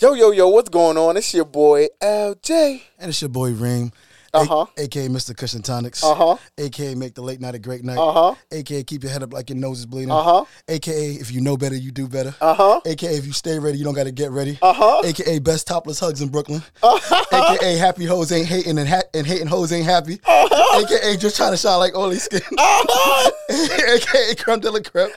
Yo, yo, yo, what's going on? It's your boy LJ. And it's your boy Reem. Uh-huh. A- AKA Mr. Kush and Tonics. Uh-huh. AKA Make the Late Night a Great Night. Uh-huh. AKA Keep Your Head Up Like Your Nose is Bleeding. Uh-huh. AKA If You Know Better, You Do Better. Uh-huh. AKA If You Stay Ready, You Don't Gotta Get Ready. Uh-huh. AKA Best Topless Hugs in Brooklyn. AKA Happy Hoes Ain't Hating and, ha- and Hating Hoes Ain't Happy. AKA Just Trying to Shine Like Oily Skin. AKA Creme de la Creme.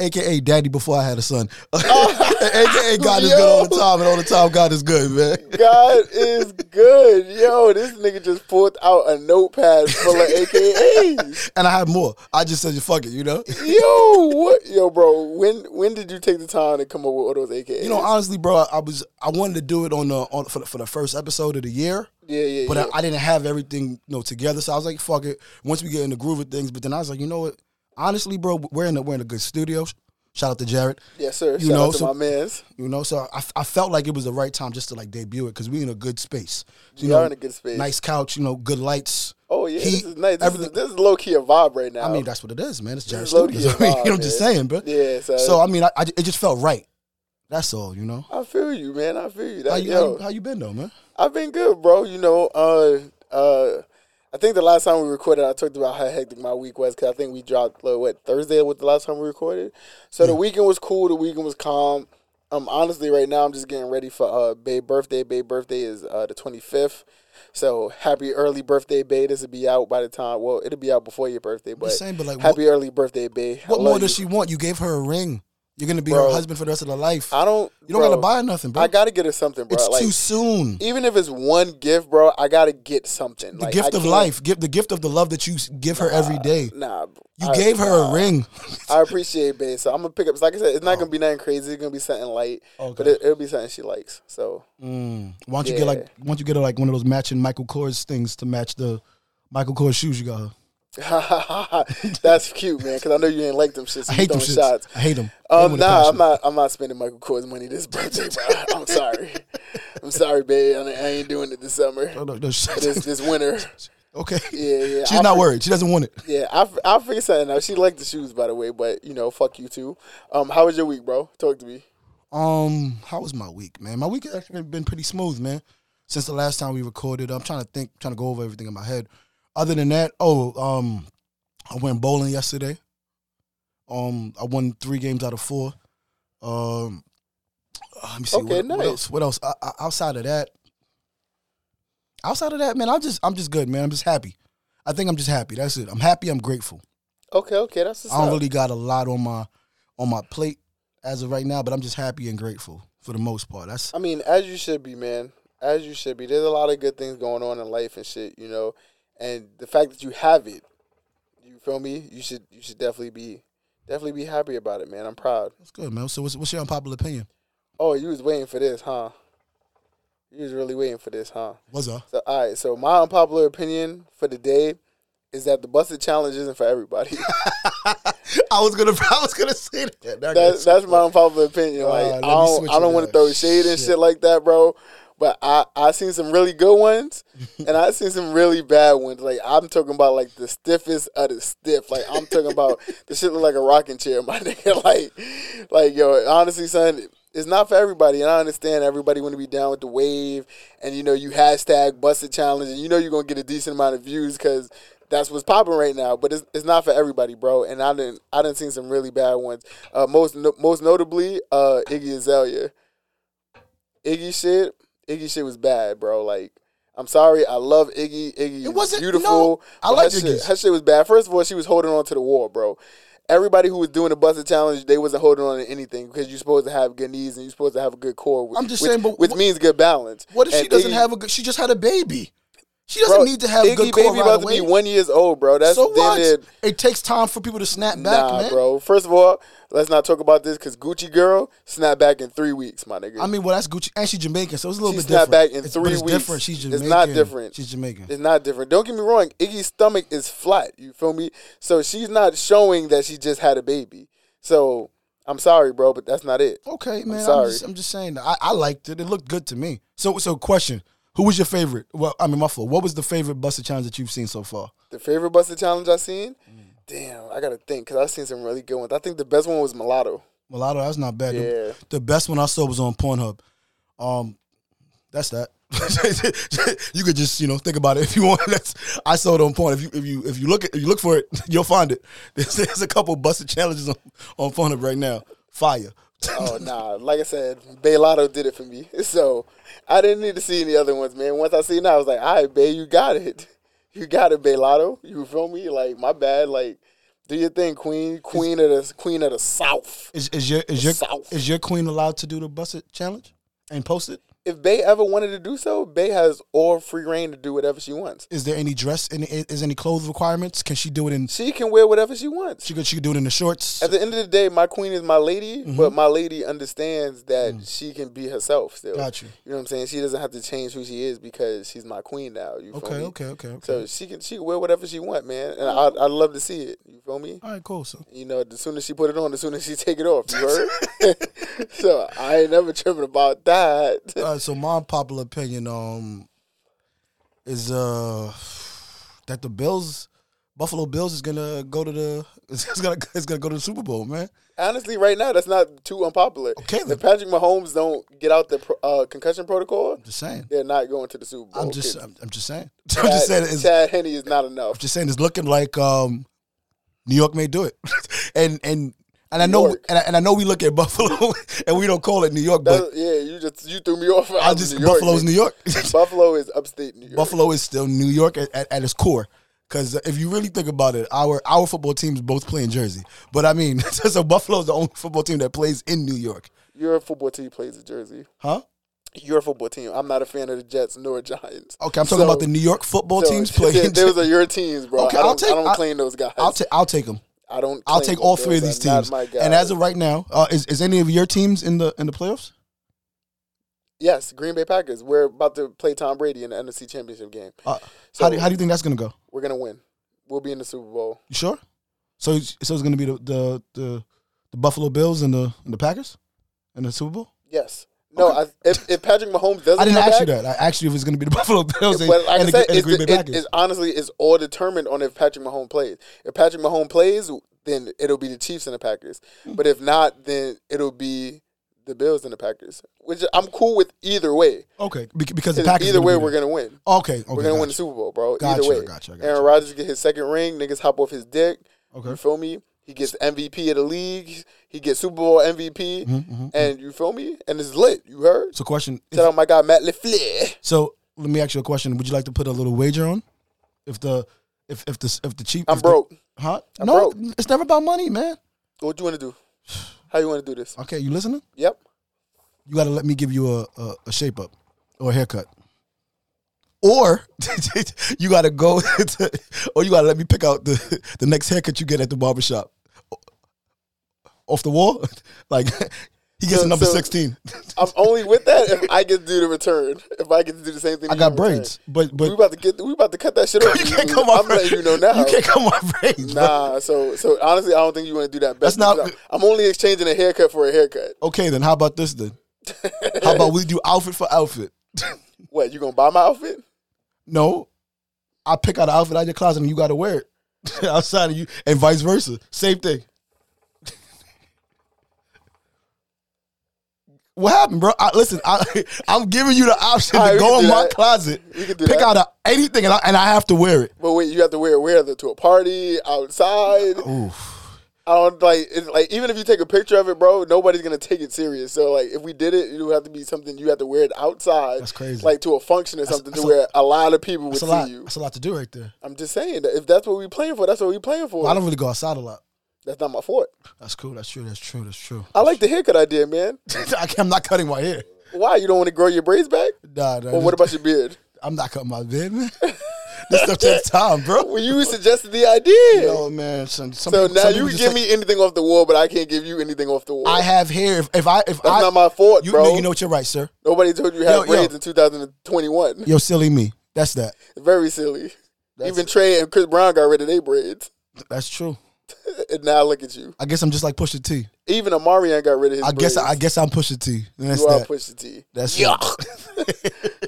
AKA Daddy Before I Had a Son. AKA God is good all the time and all the time God is good, man. God is good. Yo, this nigga just pulled out a notepad full of AKAs. And I have more. I just said, fuck it, you know? Yo, what? Yo, bro, when when did you take the time to come up with all those AKAs? You know, honestly, bro, I, I was I wanted to do it on the on for the, for the first episode of the year, yeah, yeah, but yeah. I, I didn't have everything you know together. So I was like, fuck it. Once we get in the groove of things, but then I was like, you know what? Honestly, bro, we're in a, we're in a good studio. Shout out to Jared. yes, sir. you Shout know, so- my mans. You know, so I, I felt like it was the right time just to like debut it because we in a good space. So, We you know, are in a good space. Nice couch, you know, good lights. Oh yeah, this is nice. This is, this is low key a vibe right now. I mean, that's what it is, man. It's Jared Studios. I mean, vibe, you know, I'm just saying, bro. yeah. So, So I mean, I, I, it just felt right. That's all, you know. I feel you, man. I feel you. That, How you, yo, how you how you been though, man? I've been good, bro. You know, uh, uh, I think the last time we recorded, I talked about how hectic my week was because I think we dropped like, what Thursday was the last time we recorded. So the weekend was cool. The weekend was calm. Um, honestly, right now I'm just getting ready for uh Babe birthday. Babe birthday is uh the 25th. So happy early birthday, Babe. This will be out by the time. Well, it'll be out before your birthday, but saying, but, like, happy early birthday. I What more does you. she want? You gave her a ring. You're gonna be Bro. her husband for the rest of her life. I don't. you don't bro, gotta buy nothing, bro. I gotta get her something, bro. it's like, too soon. even if it's one gift, bro, I gotta get something. The Like, gift I of life, give the gift of the love that you give her every day. Nah, You I- gave her nah. a ring. I appreciate babe. So I'm gonna pick up. Like I said, it's not gonna be nothing crazy. It's gonna be something light, Okay. but it, it'll be something she likes. So Mm. Why don't you get like? Yeah. Why don't you get her like one of those matching Michael Kors things to match the Michael Kors shoes you got her? that's cute, man. Because I know you ain't like them shits. So I hate them shits. shots. I hate them. Um, nah, I'm not. I'm not spending Michael Kors money this birthday, bro. I'm sorry. I'm sorry, babe. I ain't- I ain't doing it this summer. No, no, no, This this winter. okay. Yeah, yeah. She's I'll not worried. She doesn't want it. Yeah, I I'll figure something out. She liked the shoes, by the way. But you know, fuck you too. Um, how was your week, bro? Talk to me. Um, how was my week, man? My week has actually been pretty smooth, man. Since the last time we recorded, I'm trying to think, trying to go over everything in my head. Other than that, oh, um, I went bowling yesterday. Um, I won three games out of four. Um, let me see. Okay, what, what else? What else? Uh, uh, outside of that, outside of that, man, I'm just, I'm just good, man. I'm just happy. I think I'm just happy. That's it. I'm happy. I'm grateful. Okay, okay, that's I don't up. really got a lot on my, on my plate as of right now, but I'm just happy and grateful for the most part. That's I mean, as you should be, man. As you should be. There's a lot of good things going on in life and shit, you know. And the fact that you have it, you feel me? You should you should definitely be definitely be happy about it, man. I'm proud. That's good, man. So what's, what's your unpopular opinion? Oh, you was waiting for this, huh? You was really waiting for this, huh? What's up? So all right, so my unpopular opinion for the day is that the busted challenge isn't for everybody. I was gonna, I was gonna say that. that's that's my unpopular opinion. Like Uh, I don't I don't want to throw shade and Shit. shit like that, bro. But I I seen some really good ones, and I seen some really bad ones. Like I'm talking about like the stiffest of the stiff. Like I'm talking about the shit look like a rocking chair, my nigga. Like like yo, honestly, son. It's not for everybody, and I understand everybody want to be down with the wave, and you know you hashtag busted challenge, and you know you're gonna get a decent amount of views because that's what's popping right now. But it's, it's not for everybody, bro. And I didn't I didn't seen some really bad ones. Uh, most no, most notably, uh, Iggy Azalea. Iggy shit, Iggy shit was bad, bro. Like. I'm sorry, I love Iggy. Iggy It wasn't- beautiful. no, I like her shit, her shit was bad. First of all, she was holding on to the wall, bro. Everybody who was doing the busted challenge, they wasn't holding on to anything because you're supposed to have good knees and you're supposed to have a good core. I'm just which, saying, but which what- means good balance. What if she doesn't Iggy- have a good? She just had a baby. She doesn't bro, need to have Iggy a good baby right about away. to be one years old, bro. That's so what? near- It takes time for people to snap back, nah, man. bro. First of all, let's not talk about this because Gucci girl snapped back in three weeks, my nigga. I mean, well, that's Gucci, and she's Jamaican, so it's a little She bit different. back in It's- three it's weeks. different. She's Jamaican. It's not different. She's Jamaican. It's not different. Don't get me wrong. Iggy's stomach is flat. You feel me? So she's not showing that she just had a baby. So I'm sorry, bro, but that's not it. Okay, man. I'm, sorry. just, I'm just saying. I, I liked it. It looked good to me. So, so question: Who was your favorite? Well, I mean, my fault. What was the favorite busted challenge that you've seen so far? The favorite busted challenge I've seen? Mm. Damn, I gotta think because I've seen some really good ones. I think the best one was mulatto. Mulatto, that's not bad. The- Yeah. The, best one I saw was on Pornhub. Um, that's that. you could just you know think about it if you want. That's I saw it on point. If you if you if you look at if you look for it, you'll find it. There's, there's a couple busted challenges on on Pornhub right now. Fire. Oh nah, like I said, Baylotto did it for me. So I didn't need to see any other ones, man. Once I seen that, I was like, all right, Bay, you got it. You got it, Baylotto. You feel me? Like my bad. Like do your thing, Queen. Queen of the Queen of the South. Is is your is your South. is your queen allowed to do the busted challenge and post it? If Bay ever wanted to do so, Bay has all free reign to do whatever she wants. Is there any dress? Any is any clothes requirements? Can she do it in? She can wear whatever she wants. She could she could do it in the shorts. At the end of the day, my queen is my lady, Mm-hmm. but my lady understands that she can be herself still. Mm. Got you. You know what I'm saying? She doesn't have to change who she is because she's my queen now. You feel Okay, me? okay, okay, okay. So she can she can wear whatever she want, man, and I I love to see it. You feel me? All right, cool. So You know, the sooner she put it on, the sooner she take it off. You heard? so I ain't never tripping about that. Uh, so my popular opinion um is uh that the Bills Buffalo Bills is gonna go to the it's gonna it's gonna go to the Super Bowl, man. Honestly, right now that's not too unpopular. Okay, then. if Patrick Mahomes don't get out the uh, concussion protocol, Just saying. they're not going to the Super Bowl. I'm just I'm, I'm just saying. I'm just saying it's Chad Henne is not enough. I'm just saying it's looking like um New York may do it. and and and I know and I, and I know we look at Buffalo and we don't call it New York, but That- yeah, you just you threw me off. I just Buffalo's New York. Buffalo is upstate New York. Buffalo is still New York at, at, at its core. Because if you really think about it, our our football teams both play in Jersey. But I mean, so Buffalo is the only football team that plays in New York, Your football team plays in Jersey. huh? Your football team. I'm not a fan of the Jets nor Giants. Okay, I'm talking So- about the New York football so teams playing. Those are your teams, bro. Okay, I I'll don't, take- I don't claim those guys. I'll take I'll take them. I don't. I'll take all three of these teams. And as of right now, uh, is is any of your teams in the in the playoffs? yes, Green Bay Packers. We're about to play Tom Brady in the NFC Championship game. Uh, So how do how do you think that's gonna go? we're gonna win. We'll be in the Super Bowl. You sure? So it's- so it's gonna be the the the, the Buffalo Bills and the and the Packers in the Super Bowl. Yes. No, I, if, if Patrick Mahomes doesn't, I didn't ask you that. I asked you if it's gonna be the Buffalo Bills and, But like and I the, said, the Green Bay it- Packers. it's honestly it's all determined on if Patrick Mahomes plays. If Patrick Mahomes plays, then it'll be the Chiefs and the Packers. Hmm. But if not, then it'll be the Bills and the Packers. Which I'm cool with either way. Okay, because the Packers. either way, we're gonna win. Okay, okay, we're gonna win the. Super Bowl, bro. Gotcha, either way, gotcha, gotcha. Aaron Rodgers get his second ring. Niggas hop off his dick. Okay, You feel me? He gets MVP of the league. He gets Super Bowl MVP. Mm-hmm, And you feel me? And it's lit. You heard? So, question. Shout out my guy Matt LaFleur. So, let me ask you a question. Would you like to put a little wager on if the if if the if the cheap? I'm if the- broke. huh? I'm no, broke. it's never about money, man. What do you want to do? How you want to do this? Okay, you listening? Yep. You got to let me give you a, a a shape up or a haircut. Or you got to go, to, or you got to let me pick out the the next haircut you get at the barbershop. Off the wall, like he gets So- a number so- sixteen. I'm only with that if I get to do the return. If I get to do the same thing. I got braids, but but we about to get. We about to cut that shit off. you can't come. I'm letting you know now. You can't come on braids. bro. Nah. So so honestly, I don't think you want to do that. That's not. I'm only exchanging a haircut for a haircut. Okay, then how about this then? How about we do outfit for outfit? What? You gonna buy my outfit? No, I pick out an outfit out of your closet and you got to wear it outside of you, and vice versa. Same thing. What happened, bro? I, listen, I, I'm giving you the option right, to go in my that. closet, We can do pick that. out a, anything, and I, and I have to wear it. But wait, you have to wear it where? To a party outside? Oof. I don't like. Like even if you take a picture of it, bro, nobody's gonna take it serious. So like, if we did it, it would have to be something you have to wear it outside. That's crazy. Like to a function or something that's to a- where a lot of people would That's see lot. you. That's a lot to do right there. I'm just saying that if that's what we're playing for, that's what we're playing for. Well, I don't really go outside a lot. that's not my fault. That's cool. That's true. That's true. That's true. I like the haircut idea, man. I'm not cutting my hair. Why you don't want to grow your braids back? Nah, nah, Or what about your beard? I'm not cutting my beard, man. this stuff takes time, bro. Well, you suggested the idea. No, man. Some, some so people- now you can give say- me anything off the wall, but I can't give you anything off the wall. I have hair. If, if I if that's I not my fault, you bro. know you know what you're right, sir. Nobody told you you had Yo, yo. braids in 2021. Yo, silly me. That's that. Very silly. That's Even Trey and Chris Brown got rid of their braids. That's true. and now look at you. I guess I'm just like Pusha T. Even Omarion got rid of his I guess braids. I guess I'm Pusha T. That's you are that. Pusha T. That's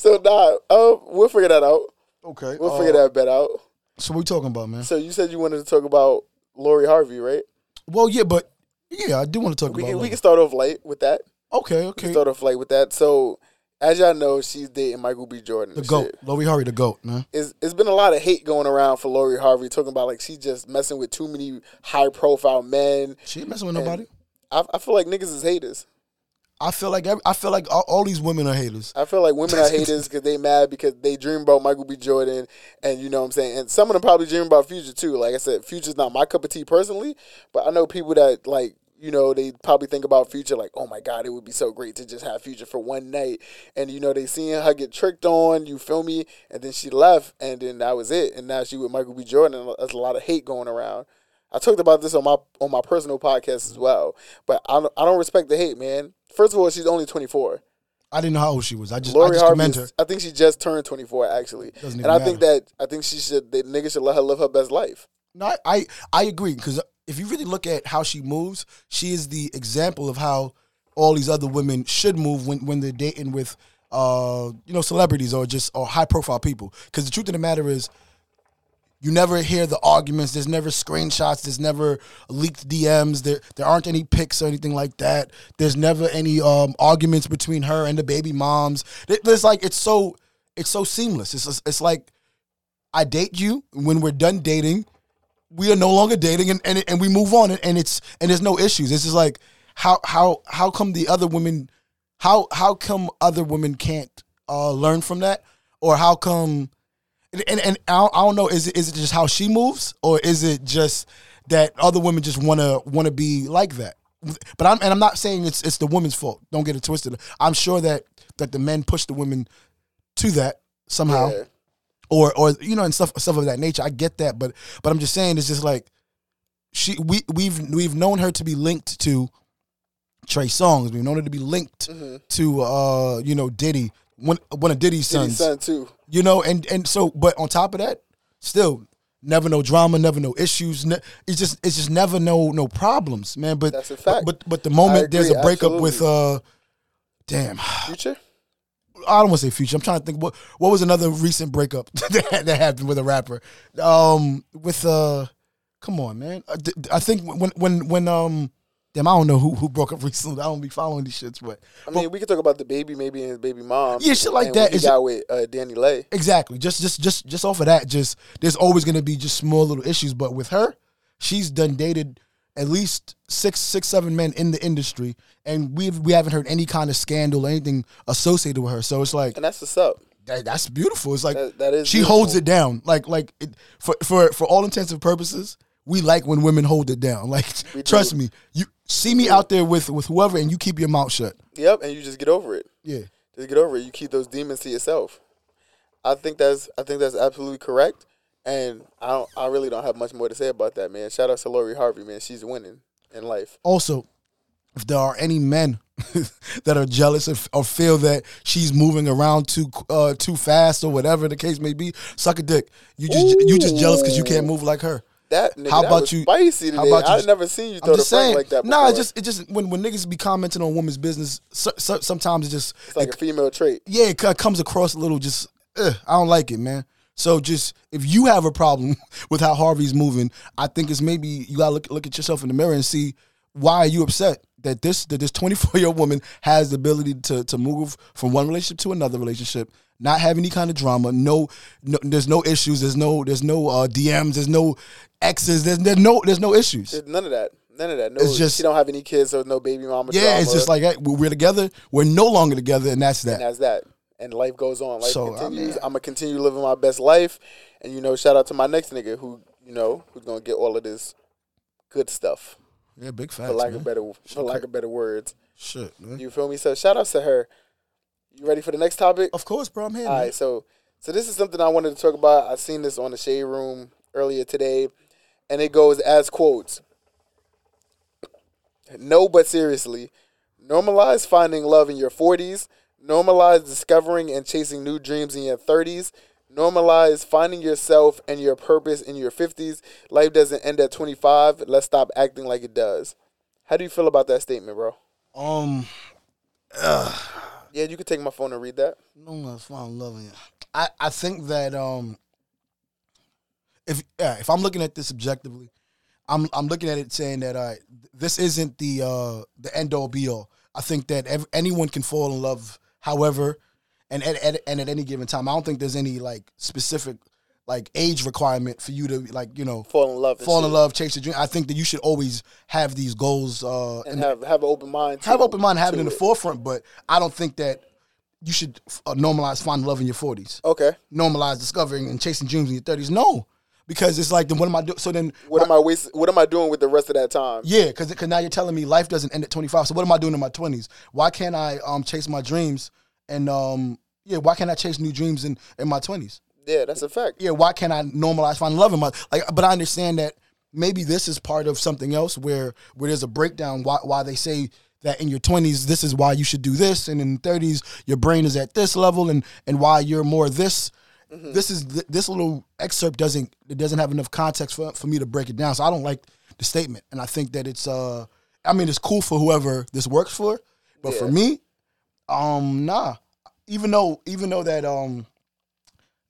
so nah, uh, we'll figure that out. okay. We'll uh, figure that bet out. So what we talking about, man? So you said you wanted to talk about Lori Harvey, right? Well, yeah, but yeah, I do want to talk We about. can, we can start off light with that. Okay, okay. start off like with that. So, as y'all know, she's dating Michael B. Jordan. The and goat, shit. Lori Harvey, the goat, man. It's, it's been a lot of hate going around for Lori Harvey, talking about like she's just messing with too many high profile men. She ain't messing with nobody. I, I feel like niggas is haters. I feel like I feel like all, all these women are haters. I feel like women are haters because they mad because they dream about Michael B. Jordan, and you know what I'm saying. And some of them probably dream about Future too. Like I said, Future's not my cup of tea personally, but I know people that like you know they probably think about Future like, oh my god, it would be so great to just have Future for one night, and you know they seeing her get tricked on. You feel me? And then she left, and then that was it. And now she with Michael B. Jordan. And there's a lot of hate going around. I talked about this on my on my personal podcast as well, but I don't, I don't respect the hate, man. First of all, she's only 24. I didn't know how old she was. I just I just commend is- her. I think she just turned 24 actually, Doesn't and I think that I think she should the nigga should let her live her best life. No, I I, agree because if you really look at how she moves, she is the example of how all these other women should move when when they're dating with uh you know celebrities or just or high profile people. Because the truth of the matter is. You never hear the arguments. There's never screenshots. There's never leaked DMs. There, there aren't any pics or anything like that. There's never any um, arguments between her and the baby moms. It's like it's so, it's so seamless. It's it's like I date you. When we're done dating, we are no longer dating and, and, and we move on and, and it's and there's no issues. It's just like how how how come the other women how how come other women can't uh, learn from that or how come and, and, and I, don't, I don't know is it is it just how she moves or is it just that other women just want to want to be like that but I'm and I'm not saying it's it's the woman's fault don't get it twisted I'm sure that that the men push the women to that somehow Yeah. or or you know and stuff stuff of that nature. I get that, but but I'm just saying it's just like she we we've we've known her to be linked to Trey Songz. We've known her to be linked to uh you know Diddy one one of Diddy's Diddy's sons. son too. You know and and so but on top of that, still never no drama, never no issues. Ne- it's just it's just never no no problems, man. But That's a fact. But but the moment I there's a breakup with uh damn Future. I don't want to say future. I'm trying to think what what was another recent breakup that, that happened with a rapper. Um, with uh, come on, man. I think when when when um, damn, I don't know who who broke up recently. I don't be following these shits, but I mean, we could talk about DaBaby, maybe and his baby mom. Yeah, shit like that What he is- got with uh, Dani Leigh. exactly. Just just just just off of that, just there's always gonna be just small little issues. But with her, she's done dated at least six six seven men in the industry, and we've we haven't heard any kind of scandal or anything associated with her. So it's like And that's what's up. that, that's beautiful. It's like That- that is she beautiful. holds it down. Like like it, for for for all intents and purposes, we like when women hold it down. Like We trust do. me, you see me out there with with whoever, and you keep your mouth shut. Yep, and you just get over it. Yeah, Just get over it. You keep those demons to yourself. I think that's I think that's absolutely correct. And I don't I really don't have much more to say about that, man. Shout out to Lori Harvey, man. She's winning in life. Also, if there are any men that are jealous or, or feel that she's moving around too uh, too fast or whatever the case may be, suck a dick. You just you just jealous because you can't move like her. That nigga, How that about you- Spicy how today. about you I've never seen you throw the just saying. like that. nah, before. it's just it just when when niggas be commenting on women's business, so, so, sometimes it just it's like a female trait. yeah, it comes across a little just, ugh, I don't like it, man. So just if you have a problem with how Harvey's moving, I think it's maybe you gotta look look at yourself in the mirror and see why are you upset that this that this 24 year old woman has the ability to to move from one relationship to another relationship, not have any kind of drama, no, no there's no issues, there's no there's no uh, DMs, there's no exes, there's there's no there's no issues. There's none of that. None of that. No, It's just- she don't have any kids, so no baby mama. Yeah, it's just like hey, we're together, we're no longer together, and that's that. and that's that. And life goes on. Life So, I mean, I'm gonna continue living my best life, and you know, shout out to my next nigga who you know who's gonna get all of this good stuff Yeah, big facts. for lack man. of better for lack of better words. Shit, man. You feel me? So shout out to her. You ready for the next topic? Of course, bro. I'm here. All man. right, so so this is something I wanted to talk about. I seen this on the shade room earlier today, and it goes as quotes. No, but seriously, normalize finding love in your forties. Normalize discovering and chasing new dreams in your thirties. Normalize finding yourself and your purpose in your fifties. Life doesn't end at twenty five. Let's stop acting like it does. How do you feel about that statement, bro? Um, Yeah, you could take my phone and read that. no love in you. I, I think that um, if yeah, if I'm looking at this objectively, I'm I'm looking at it saying that uh, this isn't the uh the end all be all. I think that ev- anyone can fall in love, however, and at, at and at any given time. I don't think there's any like specific like age requirement for you to like you know Fall in love. fall in love, chase your dream. I think that you should always have these goals uh, and have have an open mind. have open mind, have it in the forefront. But I don't think that you should uh, normalize finding love in your forties. Okay. Normalize discovering and chasing dreams in your thirties. No, because it's like then what am I doing? So then What am I waste? What am I doing with the rest of that time? yeah, because now you're telling me life doesn't end at 25. So what am I doing in my 20s? Why can't I um chase my dreams and um yeah, why can't I chase new dreams in in my 20s? Yeah, that's a fact. Yeah, why can't I normalize finding love in my like? But I understand that maybe this is part of something else where where there's a breakdown. Why why they say that in your 20s this is why you should do this, and in 30s your brain is at this level, and and why you're more this. This is th- this little excerpt doesn't it doesn't have enough context for for me to break it down. So I don't like the statement, and I think that it's uh I mean it's cool for whoever this works for, but for me, um nah. Even though even though that um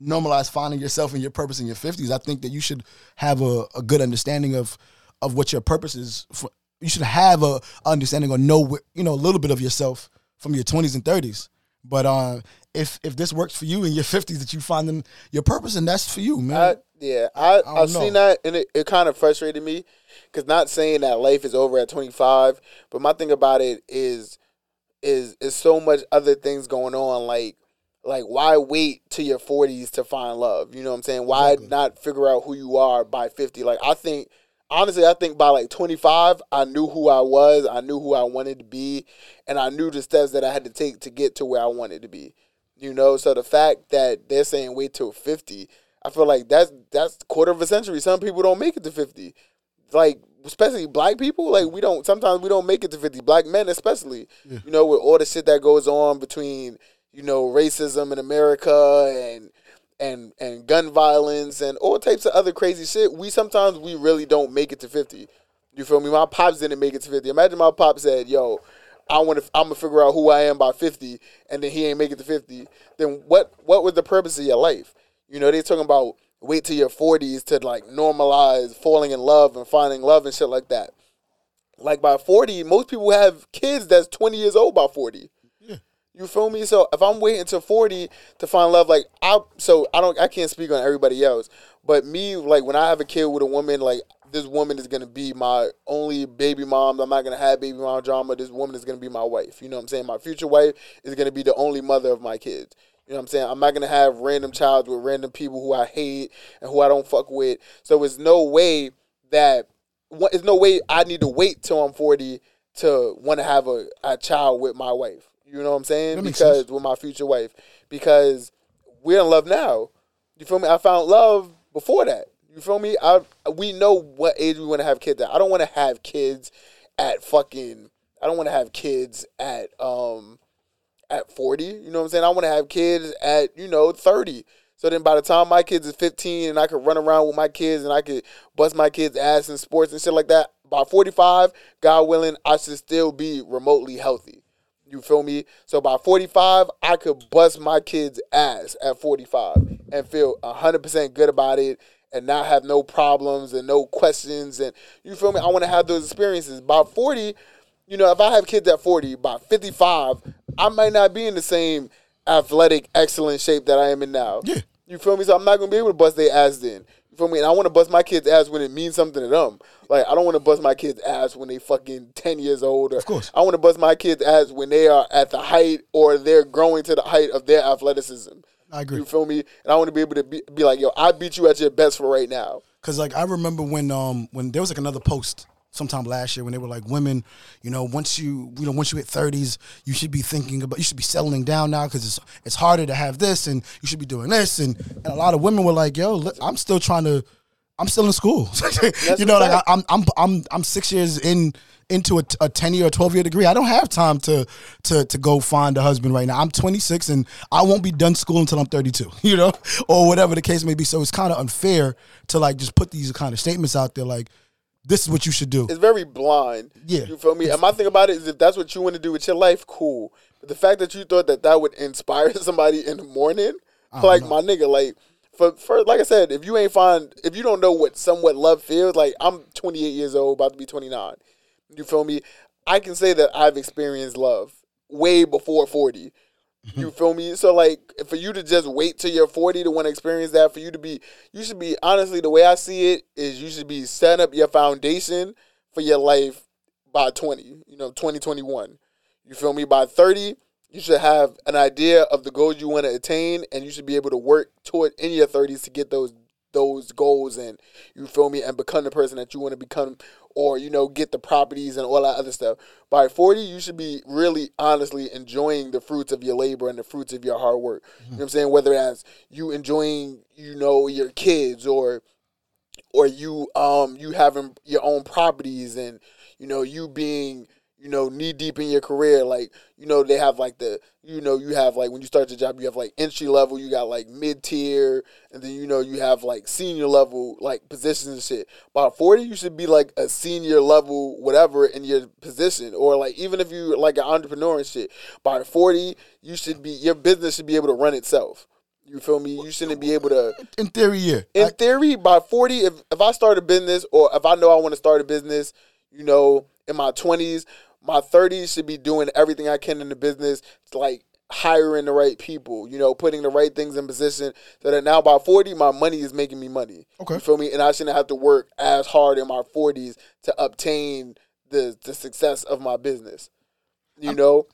normalize finding yourself and your purpose in your 50s i think that you should have a, a good understanding of of what your purpose is for, you should have a understanding or know you know a little bit of yourself from your 20s and 30s but uh, if if this works for you in your 50s that you find them your purpose and that's for you man I, yeah, I, don't I've seen that, and it, it kind of frustrated me because not saying that life is over at 25, but my thing about it is, is is so much other things going on. Like, like why wait to your 40s to find love? You know what I'm saying? Why Exactly. not figure out who you are by 50? Like, I think honestly, I think by like 25, I knew who I was, I knew who I wanted to be, and I knew the steps that I had to take to get to where I wanted to be. You know, so the fact that they're saying wait till 50, I feel like that's that's quarter of a century. Some people don't make it to 50. Like especially black people, like we don't sometimes we don't make it to 50. Black men especially. You know, with all the shit that goes on between, you know, racism in America and and and gun violence and all types of other crazy shit, we sometimes we really don't make it to 50. You feel me? My pops didn't make it to 50. Imagine my pop said, "Yo, I want to I'm to figure out who I am by 50 and then he ain't make it to 50." Then what what was the purpose of your life? You know, they talking about wait till your 40s to like normalize falling in love and finding love and shit like that. Like by 40, most people have kids that's 20 years old by 40. You feel me? So if I'm waiting to 40 to find love, like I so I don't I can't speak on everybody else. But me, like when I have a kid with a woman, like this woman is gonna be my only baby mom. I'm not gonna have baby mom drama. This woman is gonna be my wife. You know what I'm saying? My future wife is gonna be the only mother of my kids. You know what I'm saying? I'm not gonna have random child with random people who I hate and who I don't fuck with. So it's no way that there's no way I need to wait till I'm 40 to want to have a, a child with my wife. You know what I'm saying? Because sense. with my future wife, because we're in love now. You feel me? I found love before that. You feel me? I we know what age we want to have kids at. I don't want to have kids at fucking. I don't want to have kids at um at 40. You know what I'm saying? I want to have kids at, you know, 30. So then by the time my kids is 15 and I could run around with my kids and I could bust my kids' ass in sports and shit like that, by 45, God willing, I should still be remotely healthy. You feel me? So by 45, I could bust my kids' ass at 45 and feel 100% good about it and not have no problems and no questions. And you feel me? I want to have those experiences. By 40, you know, if I have kids at 40, by 55, I might not be in the same athletic, excellent shape that I am in now. Yeah. You feel me? So I'm not gonna be able to bust their ass then. You feel me? And I want to bust my kids' ass when it means something to them. Like I don't want to bust my kids' ass when they fucking ten years old. Or, Of course. I want to bust my kids' ass when they are at the height or they're growing to the height of their athleticism. I agree. You feel me? And I want to be able to be, be like, yo, I beat you at your best for right now. Cause like I remember when um when there was like another post sometime last year when they were like women, you know, once you you know once you hit thirties, you should be thinking about you should be settling down now because it's it's harder to have this and you should be doing this and and a lot of women were like, yo, I'm still trying to, I'm still in school, you know, like I, fact. I'm I'm I'm I'm six years in into a, a 10 year or 12 year degree. I don't have time to to to go find a husband right now. I'm 26 and I won't be done school until I'm 32, you know, or whatever the case may be. So it's kind of unfair to like just put these kind of statements out there like this is what you should do. It's very blind. Yeah. You feel me? And my thing about it is if that's what you want to do with your life, cool. But the fact that you thought that that would inspire somebody in the morning, like my nigga, like for for like I said, if you ain't find if you don't know what somewhat love feels, like I'm 28 years old, about to be 29. You feel me? I can say that I've experienced love way before 40. You feel me? So like for you to just wait till you're 40 to want to experience that, for you to be you should be honestly the way I see it is you should be setting up your foundation for your life by 20, you know, 2021. You feel me? By 30, you should have an idea of the goals you want to attain and you should be able to work toward in your 30s to get those those goals and you feel me and become the person that you want to become or you know get the properties and all that other stuff. By 40 you should be really honestly enjoying the fruits of your labor and the fruits of your hard work. You know what i'm saying? Whether that's you enjoying you know your kids or or you um you having your own properties and you know you being you know knee deep in your career like you know they have like the you know you have like when you start the job you have like entry level you got like mid tier and then you know you have like senior level like positions and shit. By 40 you should be like a senior level whatever in your position or like even if you like an entrepreneur and shit. By 40 you should be your business should be able to run itself. You feel me? You shouldn't be able to In theory, yeah. in I- theory, by 40, if, if I start a business or if I know I want to start a business, you know, in my 20s, my 30s should be doing everything I can in the business, to like hiring the right people, you know, putting the right things in position so that now by 40, my money is making me money. Okay. You feel me? And I shouldn't have to work as hard in my 40s to obtain the, the success of my business. You know?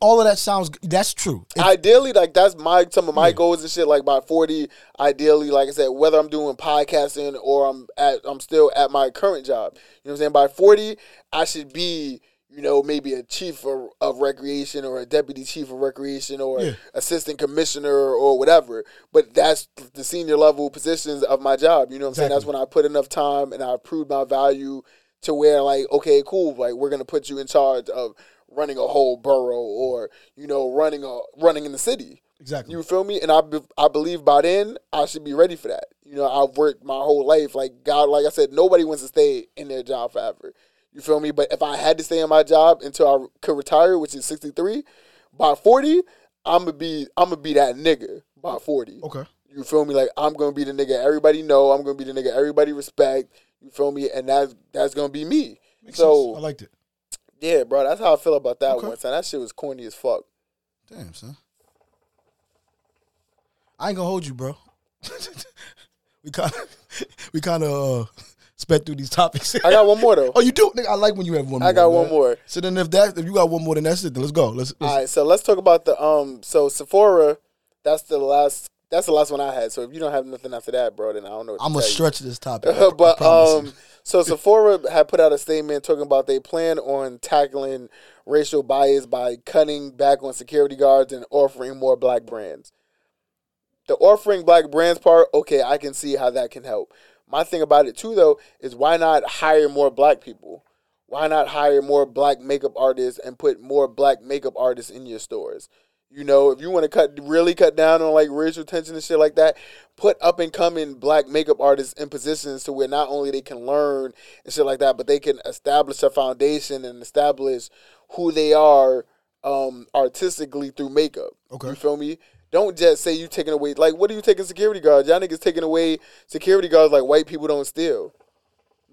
all of that sounds. That's true. If- ideally, like that's my some of my Yeah. goals and shit. Like by forty, ideally, like I said, whether I'm doing podcasting or I'm at I'm still at my current job. You know what I'm saying? By forty, I should be, you know, maybe a chief of, of recreation or a deputy chief of recreation or Yeah. assistant commissioner or whatever. But that's the senior level positions of my job. You know what I'm saying? That's when I put enough time and I proved my value to where like, okay, cool, like we're gonna put you in charge of running a whole borough or you know running a running in the city. exactly. You feel me? And I be, I believe by then I should be ready for that. You know, I've worked my whole life. Like God, like I said, nobody wants to stay in their job forever. You feel me? But if I had to stay in my job until I could retire, which is sixty three, by forty, I'm gonna be I'm gonna be that nigga by forty. okay. You feel me? Like I'm gonna be the nigga everybody know. I'm gonna be the nigga everybody respect. You feel me? And that's that's gonna be me. Makes so sense. I liked it. yeah, bro, that's how I feel about that Okay. one. Son, that shit was corny as fuck. Damn, son. I ain't gonna hold you, bro. we kind of, we kind of uh, sped through these topics. I got one more though. oh, you do? Nigga, I like when you have one. more, I got man. one more. So then, if that, if you got one more, then that's it. Then let's go. Let's. let's All right, so let's talk about the um. So Sephora, that's the last. That's the last one I had. So if you don't have nothing after that, bro, then I don't know. What I'm gonna tell you. stretch this topic. But um, so Sephora had put out a statement talking about they plan on tackling racial bias by cutting back on security guards and offering more black brands. The offering black brands part, okay, I can see how that can help. My thing about it too, though, is why not hire more black people? Why not hire more black makeup artists and put more black makeup artists in your stores? You know, if you want to cut really cut down on like racial tension and shit like that, put up and coming black makeup artists in positions to where not only they can learn and shit like that, but they can establish a foundation and establish who they are um, artistically through makeup. Okay. You feel me? Don't just say you taking away like what are you taking security guards? Y'all niggas taking away security guards like white people don't steal.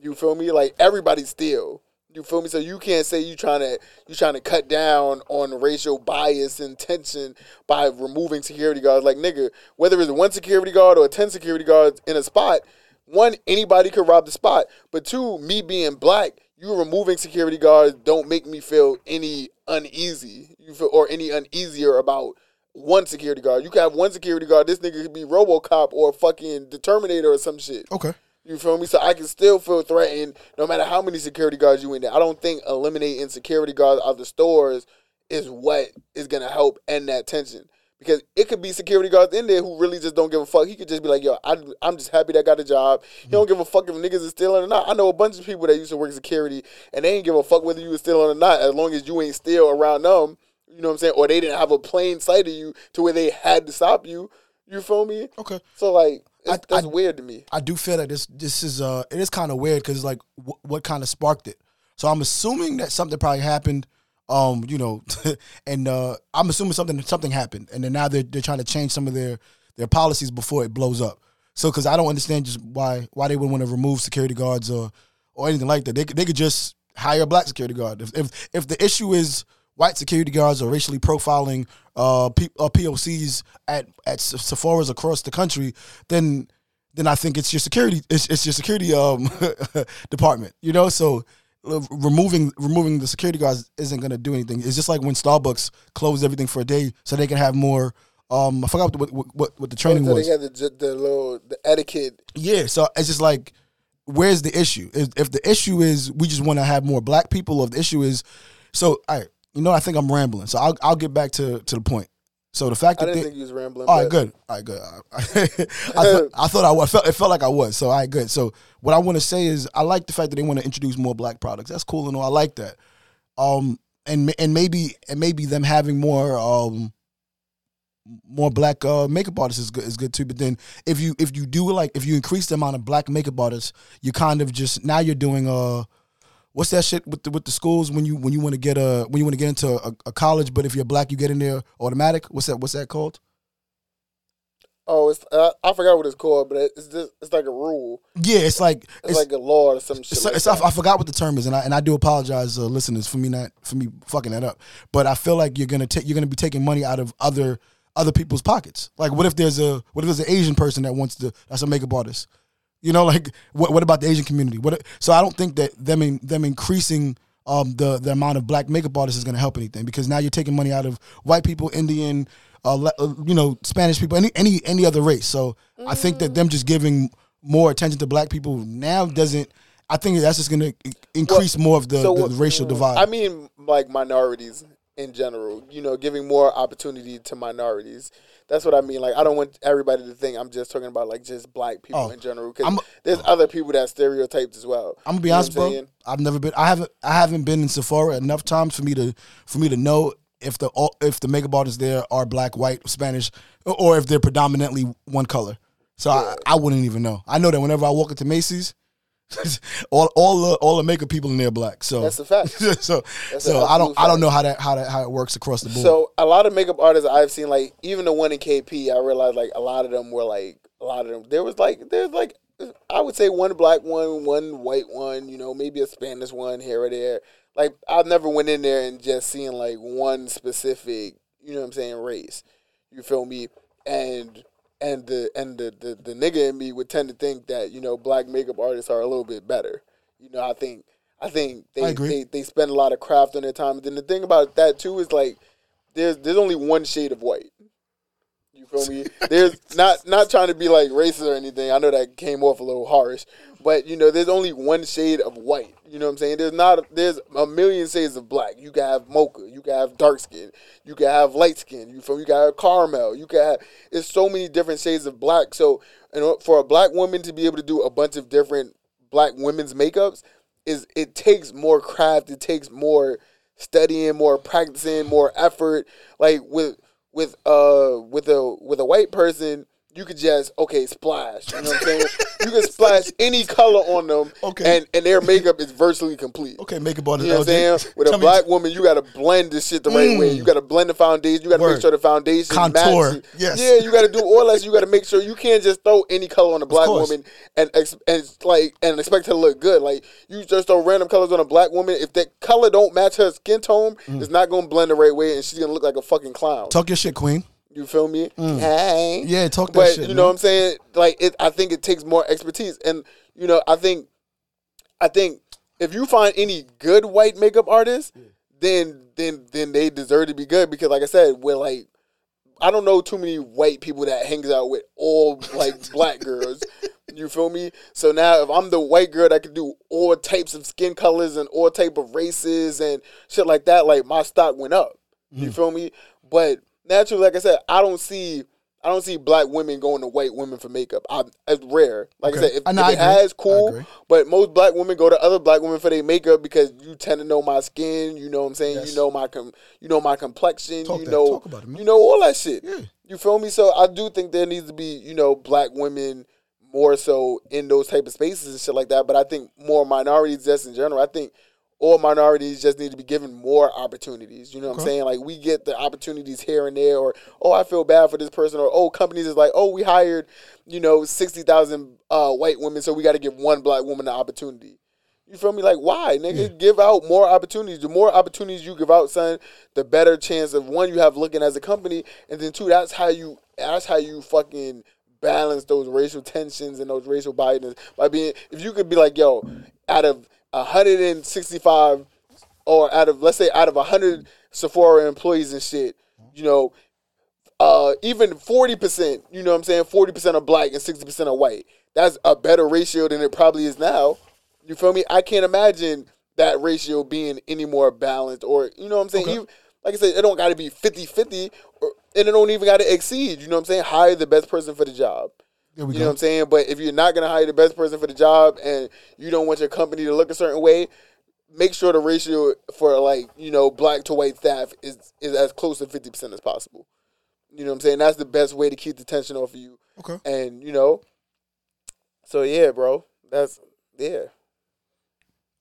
You feel me? Like everybody steal. You feel me? So you can't say you trying to you trying to cut down on racial bias and tension by removing security guards. Like nigga, whether it's one security guard or ten security guards in a spot, one anybody could rob the spot. But two, me being black, you removing security guards don't make me feel any uneasy. You feel or any uneasier about one security guard. You can have one security guard. This nigga could be RoboCop or fucking the Terminator or some shit. okay. You feel me? So I can still feel threatened no matter how many security guards you in there. I don't think eliminating security guards out of the stores is what is gonna help end that tension. Because it could be security guards in there who really just don't give a fuck. He could just be like, yo, I, I'm just happy that I got a job. He don't give a fuck if niggas is stealing or not. I know a bunch of people that used to work security and they ain't give a fuck whether you was stealing or not as long as you ain't still around them. You know what I'm saying? Or they didn't have a plain sight of you to where they had to stop you. You feel me? Okay. So like, it's, I- that's I- weird to me. I do feel that this this is uh it is kind of weird because like w- what kind of sparked it. So I'm assuming that something probably happened. Um, you know, and uh, I'm assuming something something happened, and then now they're they're trying to change some of their their policies before it blows up. So because I don't understand just why why they would want to remove security guards or or anything like that. They could they could just hire a black security guard. If if, if the issue is white security guards are racially profiling uh, P, uh POCs at at Sephora's across the country, then then I think it's your security it's, it's your security um department. You know, so uh, removing removing the security guards isn't going to do anything. It's just like when Starbucks closed everything for a day so they can have more. Um, I forgot what what, what, what the training So was. they had the, the little the etiquette. Yeah, so it's just like, where's the issue? If, if the issue is we just want to have more black people, or if the issue is, so all right, you know, I think I'm rambling, so I'll I'll get back to to the point. So the fact that I didn't they, think you was rambling. all right, good, all right, good. I, thought, I thought I was, felt it felt like I was. So all right, good. So what I want to say is, I like the fact that they want to introduce more black products. That's cool and all. I like that. Um, and and maybe and maybe them having more um more black uh, makeup artists is good is good too. But then if you if you do like if you increase the amount of black makeup artists, you kind of just now you're doing uh what's that shit with the with the schools when you when you want to get a when you want to get into a, a college, but if you're black you get in there automatic. What's that what's that called? Oh, it's uh, I forgot what it's called, but it's just it's like a rule. Yeah, it's like It's, like a law or some shit. It's, like it's, I. I forgot what the term is, and I and I do apologize, uh, listeners, for me not for me fucking that up. But I feel like you're gonna take you're gonna be taking money out of other other people's pockets. Like, what if there's a what if there's an Asian person that wants to that's a makeup artist? You know, like what what about the Asian community? What so I don't think that them in, them increasing um the the amount of black makeup artists is gonna help anything because now you're taking money out of white people, Indian. Uh, uh, you know, Spanish people, any any any other race. So I think that them just giving more attention to black people now doesn't. I think that's just going to increase more of the, So the what- racial divide. I mean, like minorities in general. You know, giving more opportunity to minorities. That's what I mean. Like, I don't want everybody to think I'm just talking about like just black people Oh, in general. Because there's other people that stereotyped as well. I'm gonna be You know honest, bro. saying? I've never been. I haven't. I haven't been in Sephora enough times for me to for me to know if the if the makeup artists there are black, white, Spanish, or if they're predominantly one color. So I, I wouldn't even know. I know that whenever I walk into Macy's, all all the all the makeup people in there are black. So That's a fact. so That's so I don't absolute I don't know how that how that how it works across the board. So a lot of makeup artists I've seen, like even the one in KP, I realized like a lot of them were like a lot of them. There was like there's like I would say one black one, one white one, you know, maybe a Spanish one here or there. Like I've never went in there and just seen like one specific, you know what I'm saying, race. You feel me? And and the and the, the the nigga in me would tend to think that you know black makeup artists are a little bit better. You know, I think I think they I they they spend a lot of craft on their time. And then the thing about that too is like there's there's only one shade of white. You feel me? There's not not trying to be like racist or anything. I know that came off a little harsh, but you know, there's only one shade of white. You know what I'm saying? There's not there's a million shades of black. You can have mocha, you can have dark skin, you can have light skin. You me? You have caramel. You can have it's so many different shades of black. So, order for a black woman to be able to do a bunch of different black women's makeups, is it takes more craft. It takes more studying, more practicing, more effort. Like with with uh with a with a white person, you could just okay splash. You know what I'm saying? you can splash any color on them, Okay. and and their makeup is virtually complete. okay, makeup artist. You know what I'm saying? With a Tell me- black woman, you got to blend this shit the right way. You got to blend the foundation. You got to make sure the foundation Contour. matches. Yes. Yeah, you got to do all that. You got to make sure you can't just throw any color on a black woman and ex- and like and expect her to look good. Like you just throw random colors on a black woman. If that color don't match her skin tone, Mm. it's not gonna blend the right way, and she's gonna look like a fucking clown. Talk your shit, Queen. You feel me? Hey. Yeah, talk that shit. But shit. you know what. I'm saying? Like it I think it takes more expertise. And you know, I think I think if you find any good white makeup artists, then then then they deserve to be good because like I said, we're like I don't know too many white people that hangs out with all like black girls. You feel me? So now if I'm the white girl that can do all types of skin colors and all type of races and shit like that, like my stock went up. You Mm. feel me? But naturally, like I said, I don't see I don't see black women going to white women for makeup. I, it's rare. Like I said, if, know, if it has, cool. But most black women go to other black women for their makeup because you tend to know my skin. You know what I'm saying? Yes. You know my com- you know my complexion. Talk you that- know it, you know all that shit. Yeah. You feel me? So I do think there needs to be you know black women more so in those type of spaces and shit like that. But I think more minorities just in general. I think all minorities just need to be given more opportunities. You know what I'm saying? Like we get the opportunities here and there, or oh, I feel bad for this person, or oh, companies is like, oh, we hired, you know, sixty thousand uh, white women, so we got to give one black woman the opportunity. You feel me? Like why, nigga? Give out more opportunities. The more opportunities you give out, son, the better chance of one you have looking as a company, and then two, that's how you that's how you fucking balance those racial tensions and those racial biases by being if you could be like, yo, out of 165 or out of let's say out of 100 Sephora employees and shit, you know, uh, even 40%, you know what I'm saying? 40% are black and 60% are white. That's a better ratio than it probably is now. You feel me? I can't imagine that ratio being any more balanced or, you know what I'm saying? Okay. Even, like I said, it don't got to be 50 50 or and it don't even got to exceed, you know what I'm saying? Hire the best person for the job. You go. know what I'm saying? But if you're not gonna hire the best person for the job and you don't want your company to look a certain way, make sure the ratio for like, you know, black to white staff is is as close to fifty percent as possible. You know what I'm saying? That's the best way to keep the tension off of you. Okay. And, you know, so yeah, bro. That's yeah.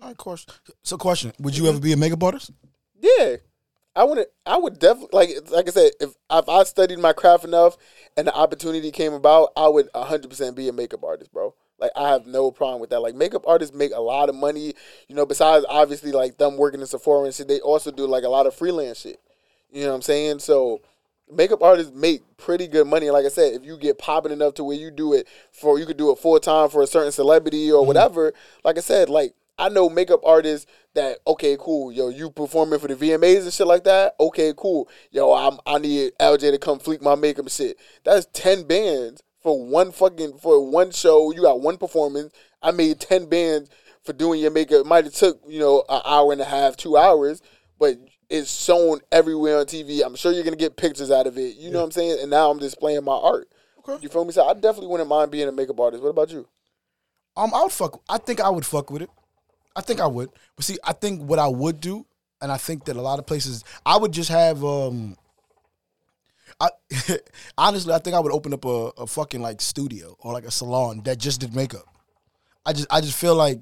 All right, question. So, question: Would you ever be a makeup artist? Yeah. I wouldn't. I would definitely like like I said, if if I studied my craft enough and the opportunity came about, I would hundred percent be a makeup artist, bro. Like I have no problem with that. Like makeup artists make a lot of money, you know, besides obviously like them working in Sephora and shit, they also do like a lot of freelance shit. You know what I'm saying? So makeup artists make pretty good money. Like I said, if you get popping enough to where you do it for you could do it full time for a certain celebrity or mm-hmm. whatever. Like I said, like I know makeup artists that okay, cool, yo, you performing for the VMAs and shit like that. Okay, cool, yo, I'm I need LJ to come fleek my makeup shit. That's ten bands for one fucking for one show. You got one performance. I made ten bands for doing your makeup. It might have took you know an hour and a half, two hours, but it's shown everywhere on TV. I'm sure you're gonna get pictures out of it. You know what I'm saying? And now I'm displaying my art. Okay. You feel me? So I definitely wouldn't mind being a makeup artist. What about you? Um, I would fuck. I think I would fuck with it. I think I would. But see, I think what I would do, and I think that a lot of places, I would just have. um I honestly, I think I would open up a, a fucking like studio or like a salon that just did makeup. I just, I just feel like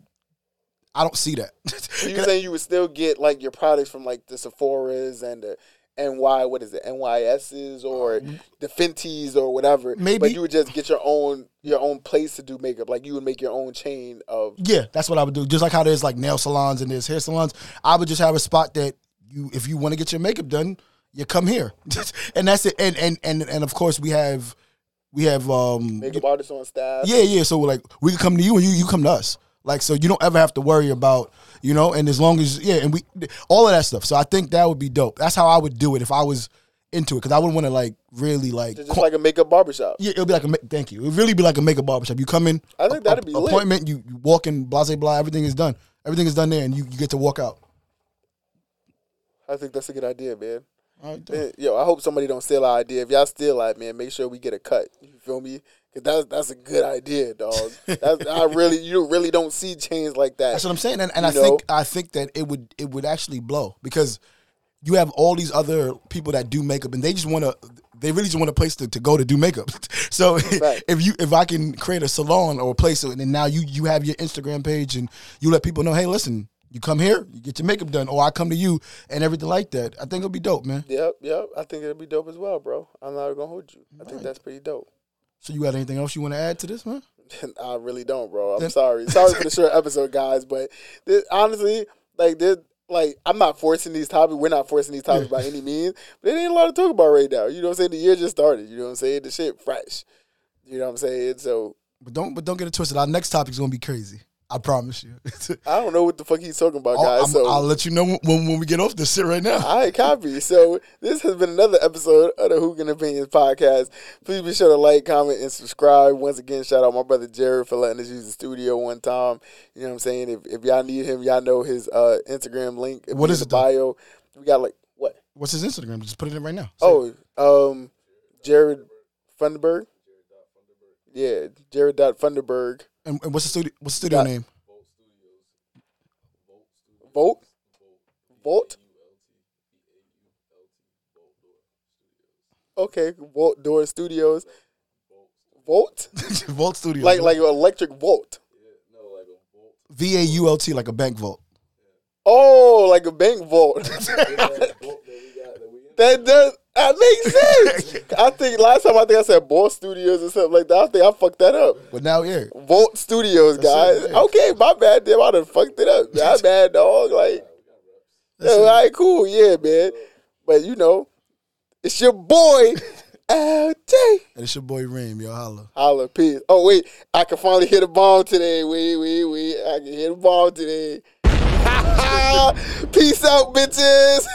I don't see that. You saying you would still get like your products from like the Sephora's and the NY, what is it, NYX's or the Fenties or whatever. Um, Maybe. but you would just get your own your own place to do makeup. Like you would make your own chain of. Yeah, that's what I would do. Just like how there's like nail salons and there's hair salons, I would just have a spot that you, if you want to get your makeup done, you come here, and that's it. And and and and of course we have we have um Makeup artists on staff. yeah yeah. So like we can come to you and you you come to us. Like so you don't ever have to worry about you know. And as long as yeah, and we all of that stuff. So I think that would be dope. That's how I would do it if I was into it because I wouldn't want to like really like. Just like a makeup barbershop. yeah, it'll be like a ma- thank you. It really be like a makeup barbershop. You come in, I think a- that'd a- be lit. appointment. You, you walk in, blah blah blah. Everything is done. Everything is done there, and you, you get to walk out. I think that's a good idea, man. Dope. Eh, man, Yo, I hope somebody don't steal our idea. If y'all steal that, man, make sure we get a cut. You feel me? Cause that's that's a good idea, dog. That's I really you really don't see chains like that. That's what I'm saying, and, and I think? I think that it would it would actually blow because you have all these other people that do makeup, and they just want to. They really just want a place to, to go to do makeup. so Right. if you if I can create a salon or a place, and then now you you have your Instagram page and you let people know, hey, listen, you come here, you get your makeup done, or I come to you and everything like that. I think it'll be dope, man. Yep, yep. I think it'll be dope as well, bro. I'm not gonna hold you. I think that's pretty dope. So you got anything else you want to add to this, man? I really don't, bro. I'm sorry. Sorry for the short episode, guys. But this, honestly, like this, like I'm not forcing these topics. We're not forcing these topics by any means. But it ain't a lot to talk about right now. You know what I'm saying? The year just started. You know what I'm saying? The shit fresh. You know what I'm saying? So But don't but don't get it twisted. Our next topic is gonna be crazy. I promise you. I don't know what the fuck he's talking about, guys. I'm- so I'll let you know when, when we get off this shit right now. All right, copy. So this has been another episode of the Hookah and Opinions podcast. Please be sure to like, comment, and subscribe. Once again, shout out my brother Jared for letting us use the studio one time. You know what I'm saying? If, if y'all need him, y'all know his uh, Instagram link. It'll What is it, bio? We got like what? What's his Instagram? Just put it in right now. Oh, um, Jared Funderburg. Yeah, Jared Funderburg. And, and what's the studio? What's the studio name? Volt. Volt. Okay, Volt Door Studios. Volt. Vault Studio. like like electric volt. V A U L T, like a bank vault. Oh, like a bank vault. that does. That makes sense. I think last time I think I said Bolt Studios or something like that. I think I fucked that up. But now, yeah, Vault Studios, guys. it, yeah. Okay, my bad. Damn, I done fucked it up. My bad, dog. Like, yeah, all right, cool. Yeah, man. But you know, it's your boy, LJ. and it's your boy Reem, yo, holla. Holla, peace. Oh, wait. I can finally hit a bomb today. Wait, wait, wait. I can hit a bomb today. peace out, bitches.